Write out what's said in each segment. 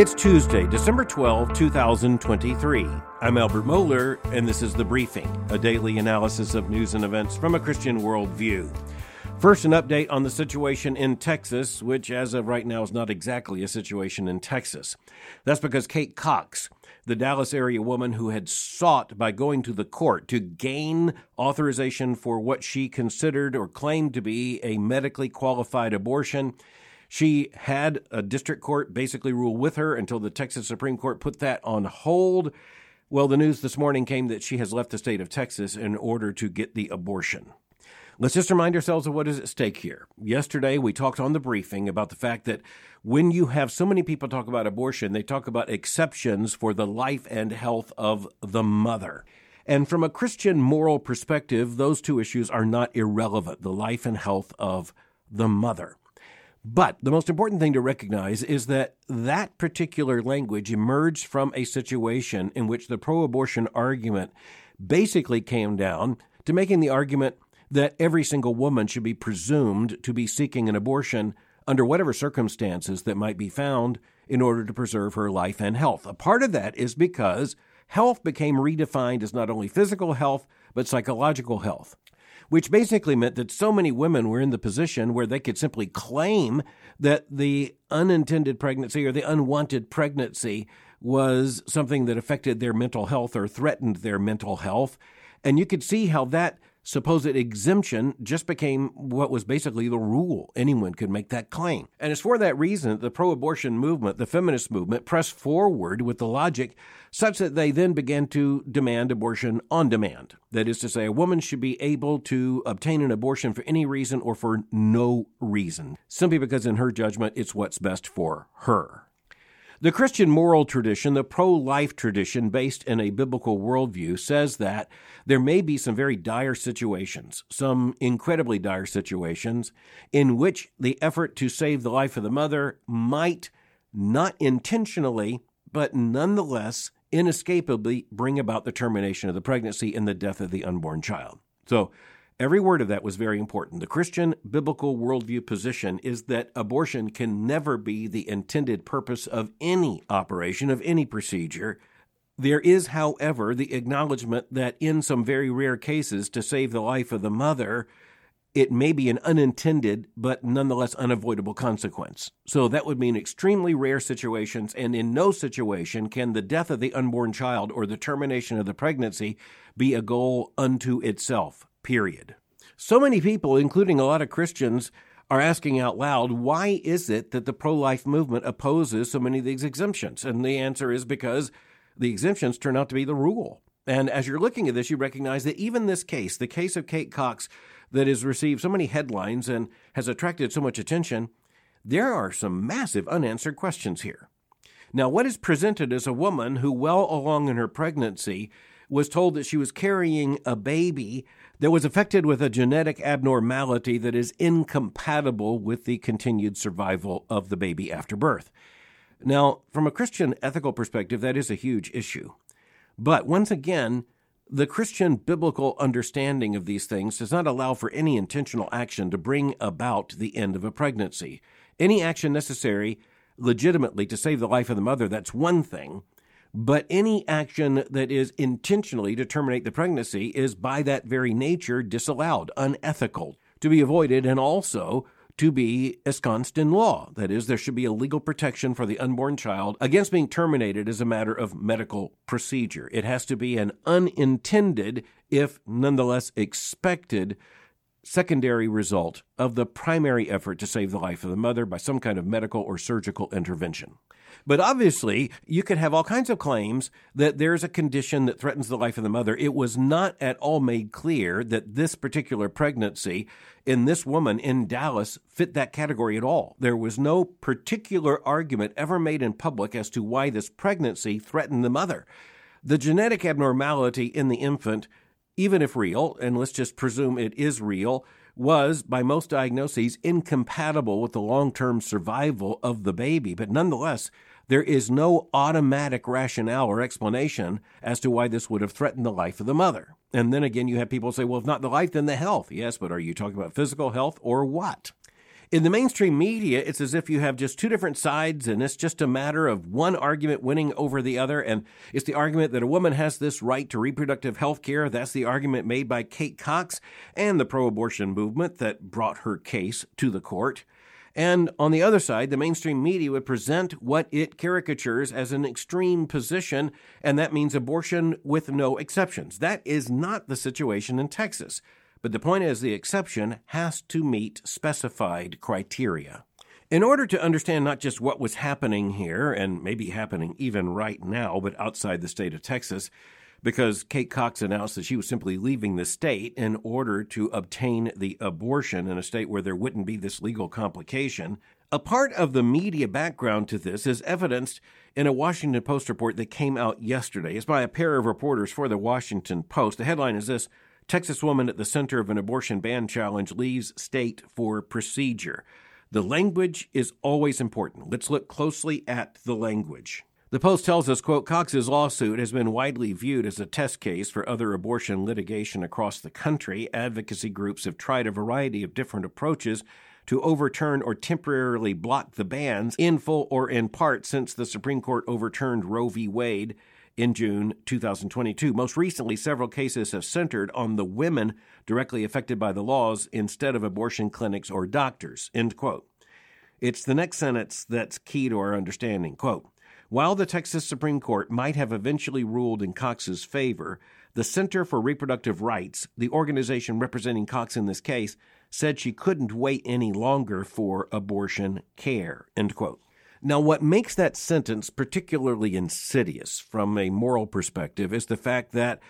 It's Tuesday, December 12, 2023. I'm Albert Mohler, and this is The Briefing, a daily analysis of news and events from a Christian worldview. First, an update on the situation in Texas, which as of right now is not exactly a situation in Texas. That's because Kate Cox, the Dallas area woman who had sought by going to the court to gain authorization for what she considered or claimed to be a medically qualified abortion, she had a district court basically rule with her until the Texas Supreme Court put that on hold. Well, the news this morning came that she has left the state of Texas in order to get the abortion. Let's just remind ourselves of what is at stake here. Yesterday, we talked on the briefing about the fact that when you have so many people talk about abortion, they talk about exceptions for the life and health of the mother. And from a Christian moral perspective, those two issues are not irrelevant the life and health of the mother. But the most important thing to recognize is that that particular language emerged from a situation in which the pro abortion argument basically came down to making the argument that every single woman should be presumed to be seeking an abortion under whatever circumstances that might be found in order to preserve her life and health. A part of that is because health became redefined as not only physical health, but psychological health which basically meant that so many women were in the position where they could simply claim that the unintended pregnancy or the unwanted pregnancy was something that affected their mental health or threatened their mental health. And you could see how that supposed exemption just became what was basically the rule. Anyone could make that claim. And it's for that reason that the pro abortion movement, the feminist movement, pressed forward with the logic such that they then began to demand abortion on demand. That is to say, a woman should be able to obtain an abortion for any reason or for no reason, simply because, in her judgment, it's what's best for her. The Christian moral tradition, the pro life tradition based in a biblical worldview, says that there may be some very dire situations, some incredibly dire situations, in which the effort to save the life of the mother might not intentionally, but nonetheless inescapably bring about the termination of the pregnancy and the death of the unborn child. So, Every word of that was very important. The Christian biblical worldview position is that abortion can never be the intended purpose of any operation, of any procedure. There is, however, the acknowledgement that in some very rare cases, to save the life of the mother, it may be an unintended but nonetheless unavoidable consequence. So that would mean extremely rare situations, and in no situation can the death of the unborn child or the termination of the pregnancy be a goal unto itself period. So many people, including a lot of Christians, are asking out loud, why is it that the pro life movement opposes so many of these exemptions? And the answer is because the exemptions turn out to be the rule. And as you're looking at this, you recognize that even this case, the case of Kate Cox, that has received so many headlines and has attracted so much attention, there are some massive unanswered questions here. Now, what is presented as a woman who, well along in her pregnancy, was told that she was carrying a baby that was affected with a genetic abnormality that is incompatible with the continued survival of the baby after birth. Now, from a Christian ethical perspective, that is a huge issue. But once again, the Christian biblical understanding of these things does not allow for any intentional action to bring about the end of a pregnancy. Any action necessary legitimately to save the life of the mother, that's one thing. But any action that is intentionally to terminate the pregnancy is by that very nature disallowed, unethical, to be avoided, and also to be ensconced in law. That is, there should be a legal protection for the unborn child against being terminated as a matter of medical procedure. It has to be an unintended, if nonetheless expected, secondary result of the primary effort to save the life of the mother by some kind of medical or surgical intervention. But obviously, you could have all kinds of claims that there's a condition that threatens the life of the mother. It was not at all made clear that this particular pregnancy in this woman in Dallas fit that category at all. There was no particular argument ever made in public as to why this pregnancy threatened the mother. The genetic abnormality in the infant, even if real, and let's just presume it is real, was, by most diagnoses, incompatible with the long term survival of the baby. But nonetheless, there is no automatic rationale or explanation as to why this would have threatened the life of the mother. And then again, you have people say, well, if not the life, then the health. Yes, but are you talking about physical health or what? In the mainstream media, it's as if you have just two different sides, and it's just a matter of one argument winning over the other. And it's the argument that a woman has this right to reproductive health care. That's the argument made by Kate Cox and the pro abortion movement that brought her case to the court. And on the other side, the mainstream media would present what it caricatures as an extreme position, and that means abortion with no exceptions. That is not the situation in Texas. But the point is, the exception has to meet specified criteria. In order to understand not just what was happening here, and maybe happening even right now, but outside the state of Texas, because Kate Cox announced that she was simply leaving the state in order to obtain the abortion in a state where there wouldn't be this legal complication. A part of the media background to this is evidenced in a Washington Post report that came out yesterday. It's by a pair of reporters for the Washington Post. The headline is this Texas woman at the center of an abortion ban challenge leaves state for procedure. The language is always important. Let's look closely at the language. The Post tells us, quote, Cox's lawsuit has been widely viewed as a test case for other abortion litigation across the country. Advocacy groups have tried a variety of different approaches to overturn or temporarily block the bans in full or in part since the Supreme Court overturned Roe v. Wade in June 2022. Most recently, several cases have centered on the women directly affected by the laws instead of abortion clinics or doctors. End quote. It's the next sentence that's key to our understanding. Quote, while the Texas Supreme Court might have eventually ruled in Cox's favor, the Center for Reproductive Rights, the organization representing Cox in this case, said she couldn't wait any longer for abortion care. End quote. Now, what makes that sentence particularly insidious from a moral perspective is the fact that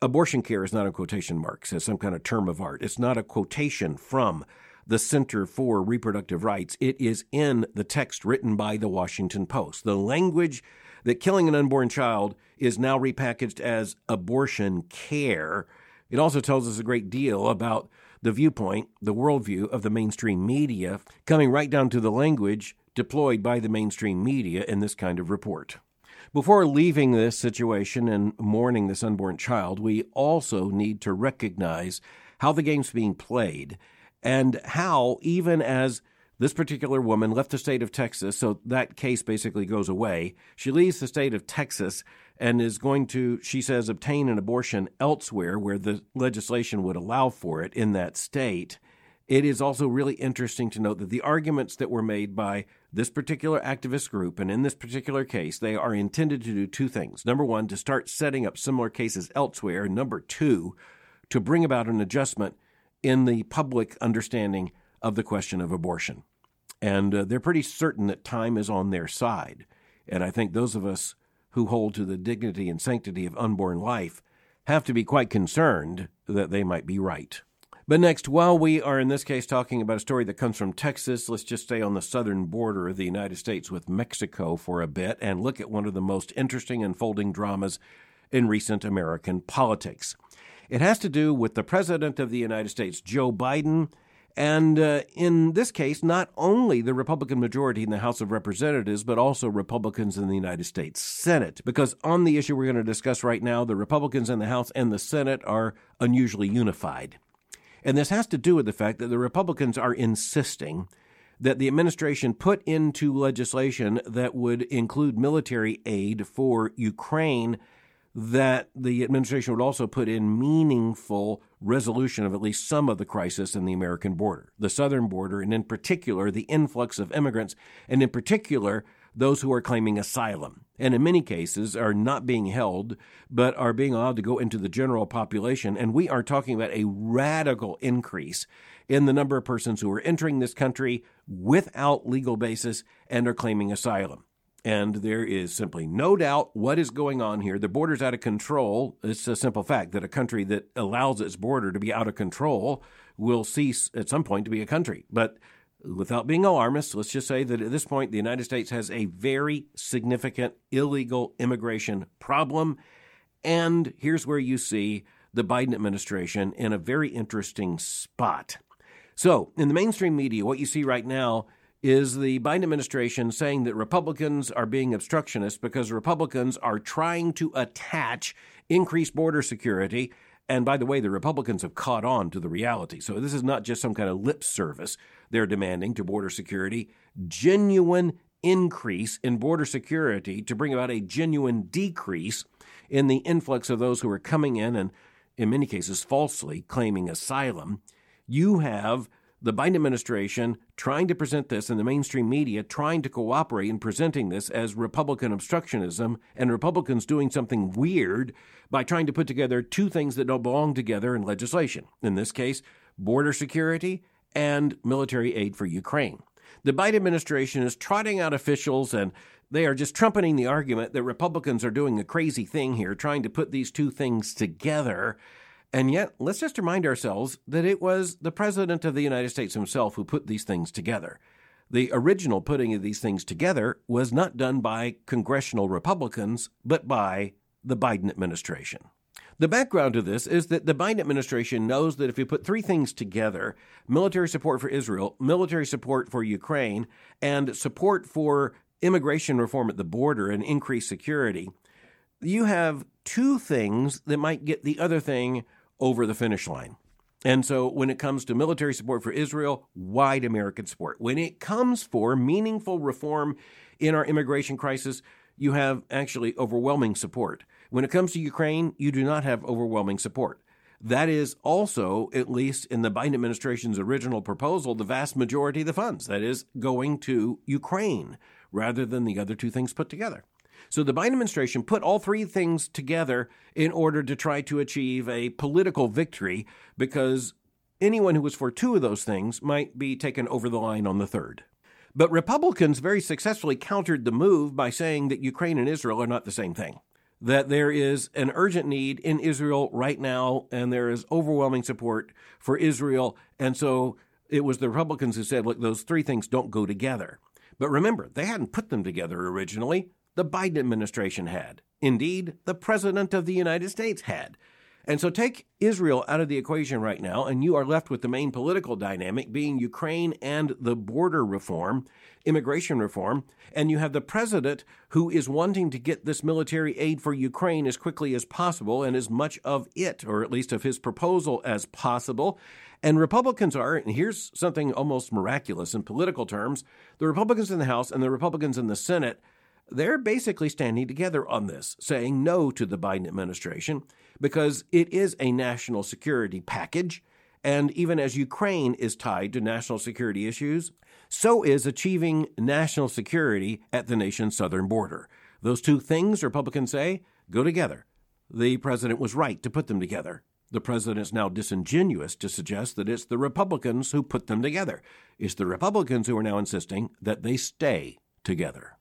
abortion care is not in quotation marks as some kind of term of art. It's not a quotation from the Center for Reproductive Rights. It is in the text written by the Washington Post. The language that killing an unborn child is now repackaged as abortion care. It also tells us a great deal about the viewpoint, the worldview of the mainstream media, coming right down to the language deployed by the mainstream media in this kind of report. Before leaving this situation and mourning this unborn child, we also need to recognize how the game's being played and how, even as this particular woman left the state of Texas, so that case basically goes away. She leaves the state of Texas and is going to, she says, obtain an abortion elsewhere where the legislation would allow for it in that state. It is also really interesting to note that the arguments that were made by this particular activist group, and in this particular case, they are intended to do two things. Number one, to start setting up similar cases elsewhere. Number two, to bring about an adjustment in the public understanding of the question of abortion. And uh, they're pretty certain that time is on their side. And I think those of us who hold to the dignity and sanctity of unborn life have to be quite concerned that they might be right. But next, while we are in this case talking about a story that comes from Texas, let's just stay on the southern border of the United States with Mexico for a bit and look at one of the most interesting unfolding dramas in recent American politics. It has to do with the President of the United States, Joe Biden, and uh, in this case, not only the Republican majority in the House of Representatives, but also Republicans in the United States Senate. Because on the issue we're going to discuss right now, the Republicans in the House and the Senate are unusually unified. And this has to do with the fact that the Republicans are insisting that the administration put into legislation that would include military aid for Ukraine, that the administration would also put in meaningful resolution of at least some of the crisis in the American border, the southern border, and in particular, the influx of immigrants, and in particular, those who are claiming asylum, and in many cases are not being held, but are being allowed to go into the general population. And we are talking about a radical increase in the number of persons who are entering this country without legal basis and are claiming asylum. And there is simply no doubt what is going on here. The border's out of control. It's a simple fact that a country that allows its border to be out of control will cease at some point to be a country. But without being alarmist, let's just say that at this point, the United States has a very significant illegal immigration problem. And here's where you see the Biden administration in a very interesting spot. So, in the mainstream media, what you see right now is the Biden administration saying that Republicans are being obstructionist because Republicans are trying to attach increased border security And by the way, the Republicans have caught on to the reality. So this is not just some kind of lip service they're demanding to border security. Genuine increase in border security to bring about a genuine decrease in the influx of those who are coming in and, in many cases, falsely claiming asylum. You have the Biden administration trying to present this in the mainstream media, trying to cooperate in presenting this as Republican obstructionism, and Republicans doing something weird by trying to put together two things that don't belong together in legislation. In this case, border security and military aid for Ukraine. The Biden administration is trotting out officials and they are just trumpeting the argument that Republicans are doing a crazy thing here, trying to put these two things together and yet, let's just remind ourselves that it was the President of the United States himself who put these things together. The original putting of these things together was not done by congressional Republicans, but by the Biden administration. The background to this is that the Biden administration knows that if you put three things together military support for Israel, military support for Ukraine, and support for immigration reform at the border and increased security you have two things that might get the other thing over the finish line. And so when it comes to military support for Israel, wide American support. When it comes for meaningful reform in our immigration crisis, you have actually overwhelming support. When it comes to Ukraine, you do not have overwhelming support. That is also, at least in the Biden administration's original proposal, the vast majority of the funds. That is going to Ukraine rather than the other two things put together. So the Biden administration put all three things together in order to try to achieve a political victory because anyone who was for two of those things might be taken over the line on the third. But Republicans very successfully countered the move by saying that Ukraine and Israel are not the same thing. That there is an urgent need in Israel right now, and there is overwhelming support for Israel. And so it was the Republicans who said, look, those three things don't go together. But remember, they hadn't put them together originally the Biden administration had. Indeed, the President of the United States had. And so take Israel out of the equation right now, and you are left with the main political dynamic being Ukraine and the border reform, immigration reform. And you have the president who is wanting to get this military aid for Ukraine as quickly as possible and as much of it, or at least of his proposal, as possible. And Republicans are, and here's something almost miraculous in political terms the Republicans in the House and the Republicans in the Senate they're basically standing together on this, saying no to the Biden administration because it is a national security package. And even as Ukraine is tied to national security issues, so is achieving national security at the nation's southern border. Those two things, Republicans say, go together. The president was right to put them together. The president is now disingenuous to suggest that it's the Republicans who put them together. It's the Republicans who are now insisting that they stay together.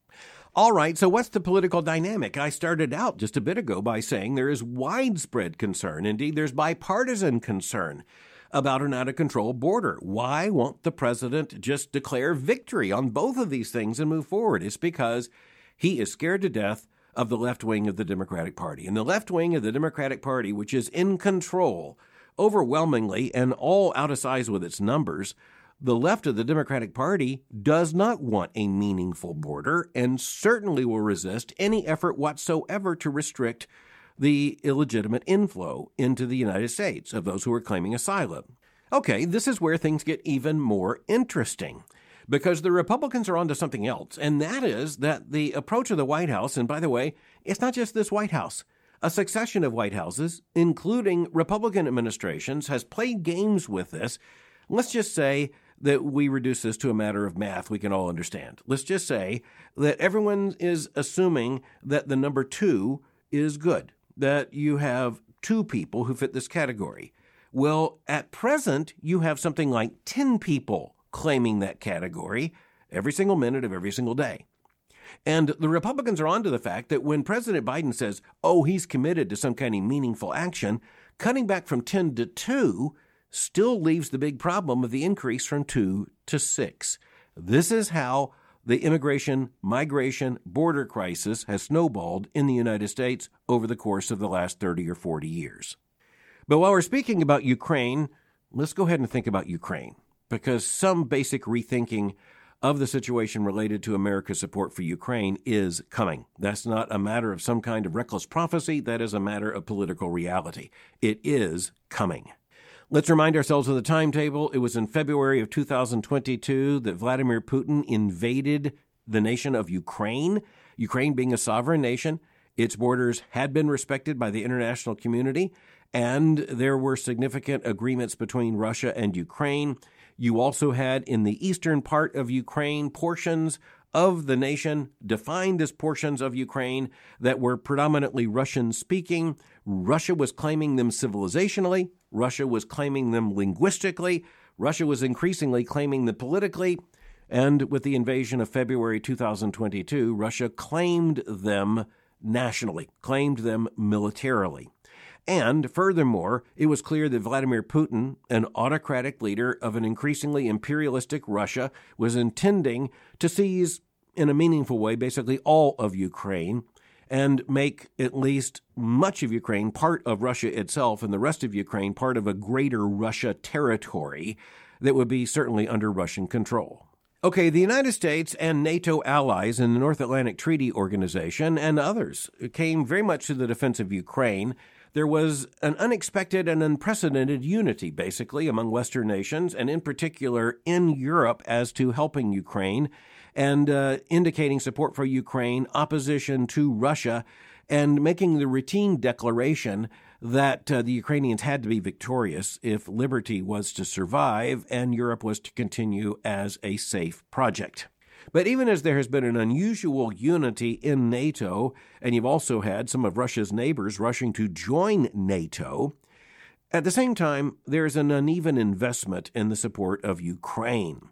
All right, so what's the political dynamic? I started out just a bit ago by saying there is widespread concern. Indeed, there's bipartisan concern about an out of control border. Why won't the president just declare victory on both of these things and move forward? It's because he is scared to death of the left wing of the Democratic Party. And the left wing of the Democratic Party, which is in control overwhelmingly and all out of size with its numbers, the left of the Democratic Party does not want a meaningful border and certainly will resist any effort whatsoever to restrict the illegitimate inflow into the United States of those who are claiming asylum. Okay, this is where things get even more interesting because the Republicans are onto something else, and that is that the approach of the White House, and by the way, it's not just this White House. A succession of White Houses, including Republican administrations, has played games with this. Let's just say that we reduce this to a matter of math we can all understand. Let's just say that everyone is assuming that the number two is good, that you have two people who fit this category. Well, at present, you have something like 10 people claiming that category every single minute of every single day. And the Republicans are onto the fact that when President Biden says, oh, he's committed to some kind of meaningful action, cutting back from 10 to 2 still leaves the big problem of the increase from two to six. This is how the immigration, migration, border crisis has snowballed in the United States over the course of the last 30 or 40 years. But while we're speaking about Ukraine, let's go ahead and think about Ukraine because some basic rethinking of the situation related to America's support for Ukraine is coming. That's not a matter of some kind of reckless prophecy, that is a matter of political reality. It is coming. Let's remind ourselves of the timetable. It was in February of 2022 that Vladimir Putin invaded the nation of Ukraine. Ukraine being a sovereign nation, its borders had been respected by the international community, and there were significant agreements between Russia and Ukraine. You also had in the eastern part of Ukraine portions of the nation defined as portions of Ukraine that were predominantly Russian speaking. Russia was claiming them civilizationally, Russia was claiming them linguistically, Russia was increasingly claiming them politically. And with the invasion of February 2022, Russia claimed them nationally, claimed them militarily. And furthermore, it was clear that Vladimir Putin, an autocratic leader of an increasingly imperialistic Russia, was intending to seize, in a meaningful way, basically all of Ukraine and make at least much of Ukraine part of Russia itself and the rest of Ukraine part of a greater Russia territory that would be certainly under Russian control. Okay, the United States and NATO allies in the North Atlantic Treaty Organization and others came very much to the defense of Ukraine there was an unexpected and unprecedented unity, basically, among Western nations, and in particular in Europe as to helping Ukraine and uh, indicating support for Ukraine, opposition to Russia, and making the routine declaration that uh, the Ukrainians had to be victorious if liberty was to survive and Europe was to continue as a safe project. But even as there has been an unusual unity in NATO, and you've also had some of Russia's neighbors rushing to join NATO, at the same time, there's an uneven investment in the support of Ukraine.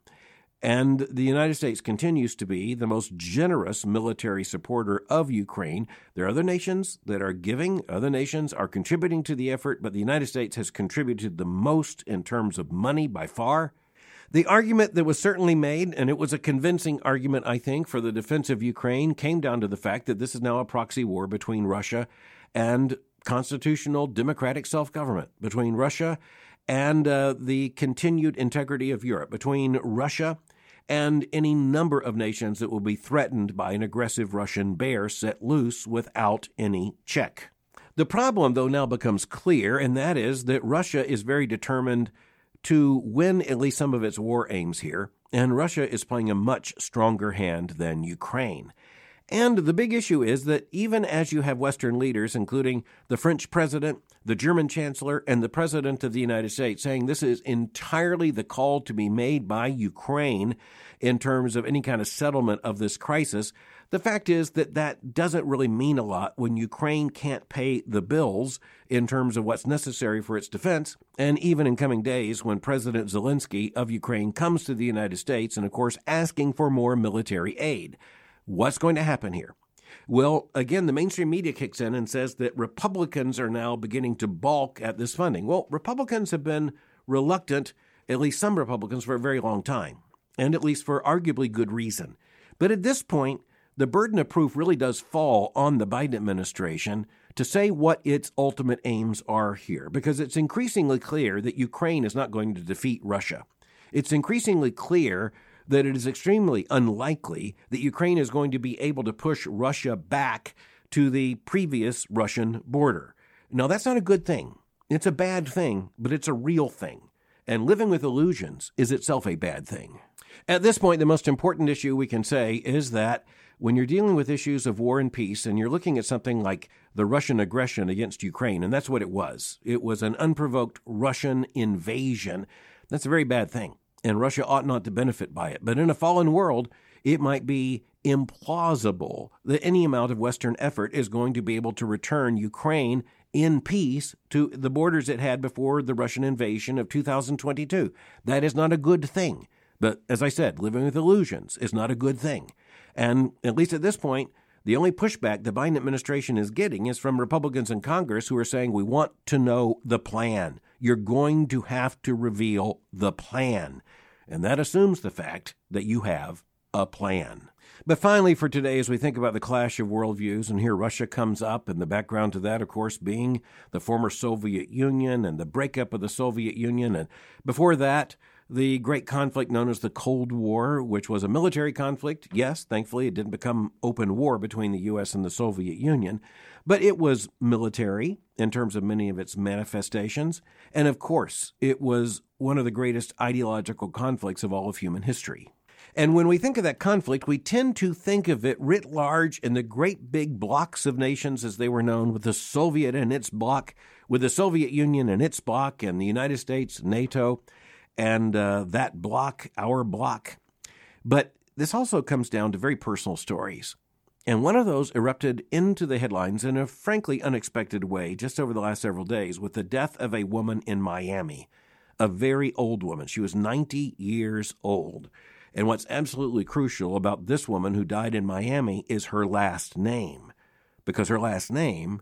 And the United States continues to be the most generous military supporter of Ukraine. There are other nations that are giving, other nations are contributing to the effort, but the United States has contributed the most in terms of money by far. The argument that was certainly made, and it was a convincing argument, I think, for the defense of Ukraine, came down to the fact that this is now a proxy war between Russia and constitutional democratic self government, between Russia and uh, the continued integrity of Europe, between Russia and any number of nations that will be threatened by an aggressive Russian bear set loose without any check. The problem, though, now becomes clear, and that is that Russia is very determined to win at least some of its war aims here, and Russia is playing a much stronger hand than Ukraine. And the big issue is that even as you have Western leaders, including the French president, the German chancellor, and the president of the United States, saying this is entirely the call to be made by Ukraine in terms of any kind of settlement of this crisis, the fact is that that doesn't really mean a lot when Ukraine can't pay the bills in terms of what's necessary for its defense. And even in coming days, when President Zelensky of Ukraine comes to the United States and, of course, asking for more military aid. What's going to happen here? Well, again, the mainstream media kicks in and says that Republicans are now beginning to balk at this funding. Well, Republicans have been reluctant, at least some Republicans, for a very long time, and at least for arguably good reason. But at this point, the burden of proof really does fall on the Biden administration to say what its ultimate aims are here, because it's increasingly clear that Ukraine is not going to defeat Russia. It's increasingly clear that it is extremely unlikely that Ukraine is going to be able to push Russia back to the previous Russian border. Now, that's not a good thing. It's a bad thing, but it's a real thing. And living with illusions is itself a bad thing. At this point, the most important issue we can say is that when you're dealing with issues of war and peace and you're looking at something like the Russian aggression against Ukraine, and that's what it was, it was an unprovoked Russian invasion. That's a very bad thing, and Russia ought not to benefit by it. But in a fallen world, it might be implausible that any amount of Western effort is going to be able to return Ukraine in peace to the borders it had before the Russian invasion of 2022. That is not a good thing. But as I said, living with illusions is not a good thing. And at least at this point, the only pushback the Biden administration is getting is from Republicans in Congress who are saying, we want to know the plan. You're going to have to reveal the plan. And that assumes the fact that you have a plan. But finally, for today, as we think about the clash of worldviews, and here Russia comes up, and the background to that, of course, being the former Soviet Union and the breakup of the Soviet Union. And before that, the great conflict known as the Cold War, which was a military conflict. Yes, thankfully, it didn't become open war between the U.S. and the Soviet Union, but it was military in terms of many of its manifestations. And of course, it was one of the greatest ideological conflicts of all of human history. And when we think of that conflict, we tend to think of it writ large in the great big blocks of nations as they were known, with the Soviet and its bloc, with the Soviet Union and its bloc, and the United States, NATO, and uh, that block, our block. But this also comes down to very personal stories. And one of those erupted into the headlines in a frankly unexpected way just over the last several days with the death of a woman in Miami, a very old woman. She was 90 years old. And what's absolutely crucial about this woman who died in Miami is her last name, because her last name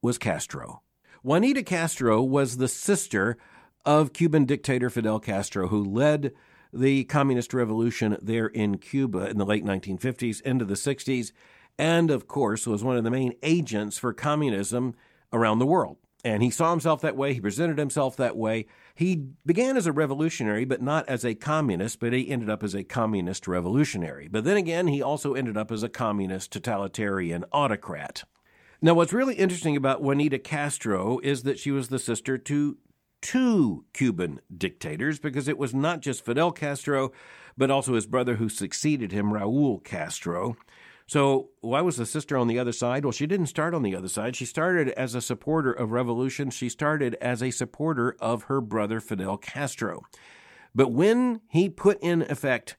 was Castro. Juanita Castro was the sister of Cuban dictator Fidel Castro, who led the communist revolution there in Cuba in the late 1950s into the 60s, and of course was one of the main agents for communism around the world. And he saw himself that way, he presented himself that way. He began as a revolutionary, but not as a communist, but he ended up as a communist revolutionary. But then again, he also ended up as a communist totalitarian autocrat. Now, what's really interesting about Juanita Castro is that she was the sister to two Cuban dictators because it was not just Fidel Castro, but also his brother who succeeded him, Raul Castro. So, why was the sister on the other side? Well, she didn't start on the other side. She started as a supporter of revolution. She started as a supporter of her brother, Fidel Castro. But when he put in effect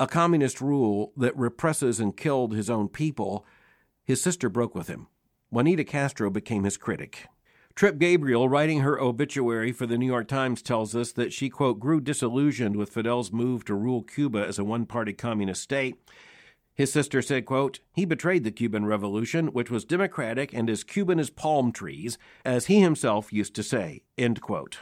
a communist rule that represses and killed his own people, his sister broke with him. Juanita Castro became his critic. Trip Gabriel, writing her obituary for the New York Times, tells us that she, quote, grew disillusioned with Fidel's move to rule Cuba as a one party communist state. His sister said, quote, He betrayed the Cuban Revolution, which was democratic and as Cuban as palm trees, as he himself used to say, end quote.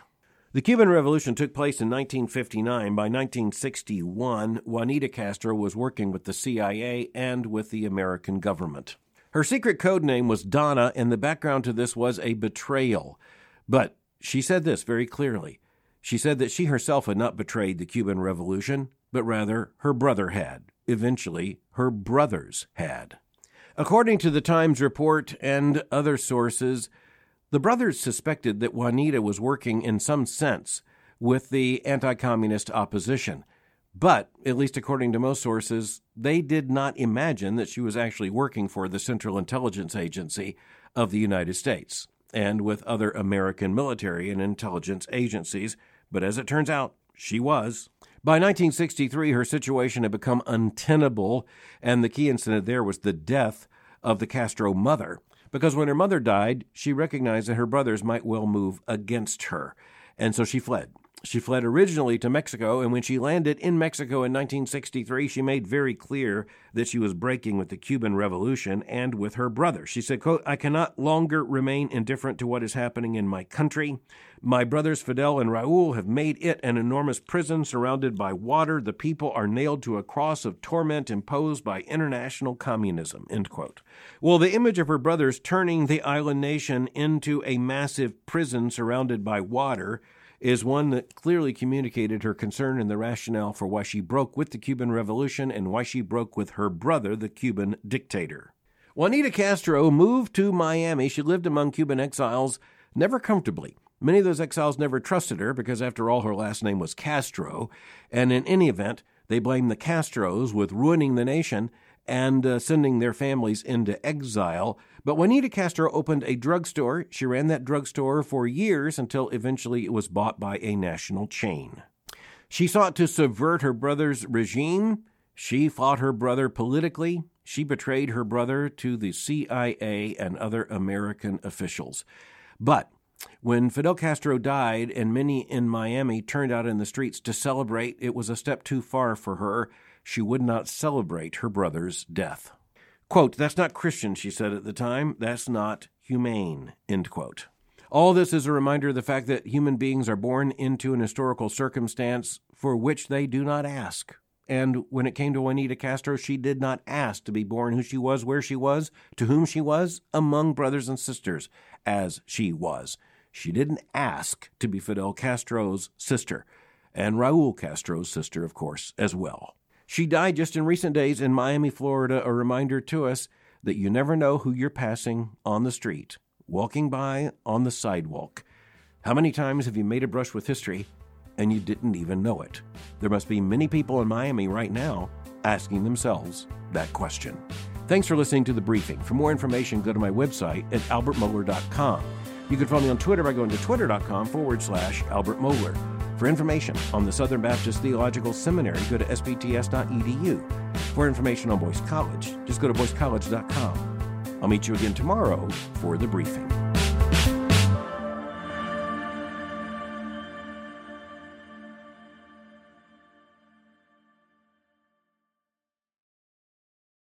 The Cuban Revolution took place in 1959. By 1961, Juanita Castro was working with the CIA and with the American government. Her secret code name was Donna, and the background to this was a betrayal. But she said this very clearly. She said that she herself had not betrayed the Cuban Revolution, but rather her brother had. Eventually, her brothers had. According to the Times report and other sources, the brothers suspected that Juanita was working in some sense with the anti communist opposition. But, at least according to most sources, they did not imagine that she was actually working for the Central Intelligence Agency of the United States and with other American military and intelligence agencies. But as it turns out, she was. By 1963, her situation had become untenable, and the key incident there was the death of the Castro mother. Because when her mother died, she recognized that her brothers might well move against her, and so she fled. She fled originally to Mexico, and when she landed in Mexico in 1963, she made very clear that she was breaking with the Cuban Revolution and with her brother. She said, quote, I cannot longer remain indifferent to what is happening in my country. My brothers Fidel and Raul have made it an enormous prison surrounded by water. The people are nailed to a cross of torment imposed by international communism, end quote. Well, the image of her brothers turning the island nation into a massive prison surrounded by water is one that clearly communicated her concern and the rationale for why she broke with the Cuban Revolution and why she broke with her brother, the Cuban dictator. Juanita Castro moved to Miami. She lived among Cuban exiles, never comfortably. Many of those exiles never trusted her because, after all, her last name was Castro. And in any event, they blamed the Castros with ruining the nation and uh, sending their families into exile. But Juanita Castro opened a drugstore. She ran that drugstore for years until eventually it was bought by a national chain. She sought to subvert her brother's regime. She fought her brother politically. She betrayed her brother to the CIA and other American officials. But when Fidel Castro died and many in Miami turned out in the streets to celebrate, it was a step too far for her. She would not celebrate her brother's death. Quote, That's not Christian, she said at the time. That's not humane. End quote. All this is a reminder of the fact that human beings are born into an historical circumstance for which they do not ask. And when it came to Juanita Castro, she did not ask to be born who she was, where she was, to whom she was, among brothers and sisters, as she was. She didn't ask to be Fidel Castro's sister. and Raul Castro's sister, of course, as well. She died just in recent days in Miami, Florida, a reminder to us that you never know who you're passing on the street, walking by on the sidewalk. How many times have you made a brush with history and you didn't even know it? There must be many people in Miami right now asking themselves that question. Thanks for listening to the briefing. For more information, go to my website at albertmohler.com. You can follow me on Twitter by going to twitter.com forward slash Albert. For information on the Southern Baptist Theological Seminary, go to sbts.edu. For information on Boyce College, just go to boycecollege.com. I'll meet you again tomorrow for the briefing.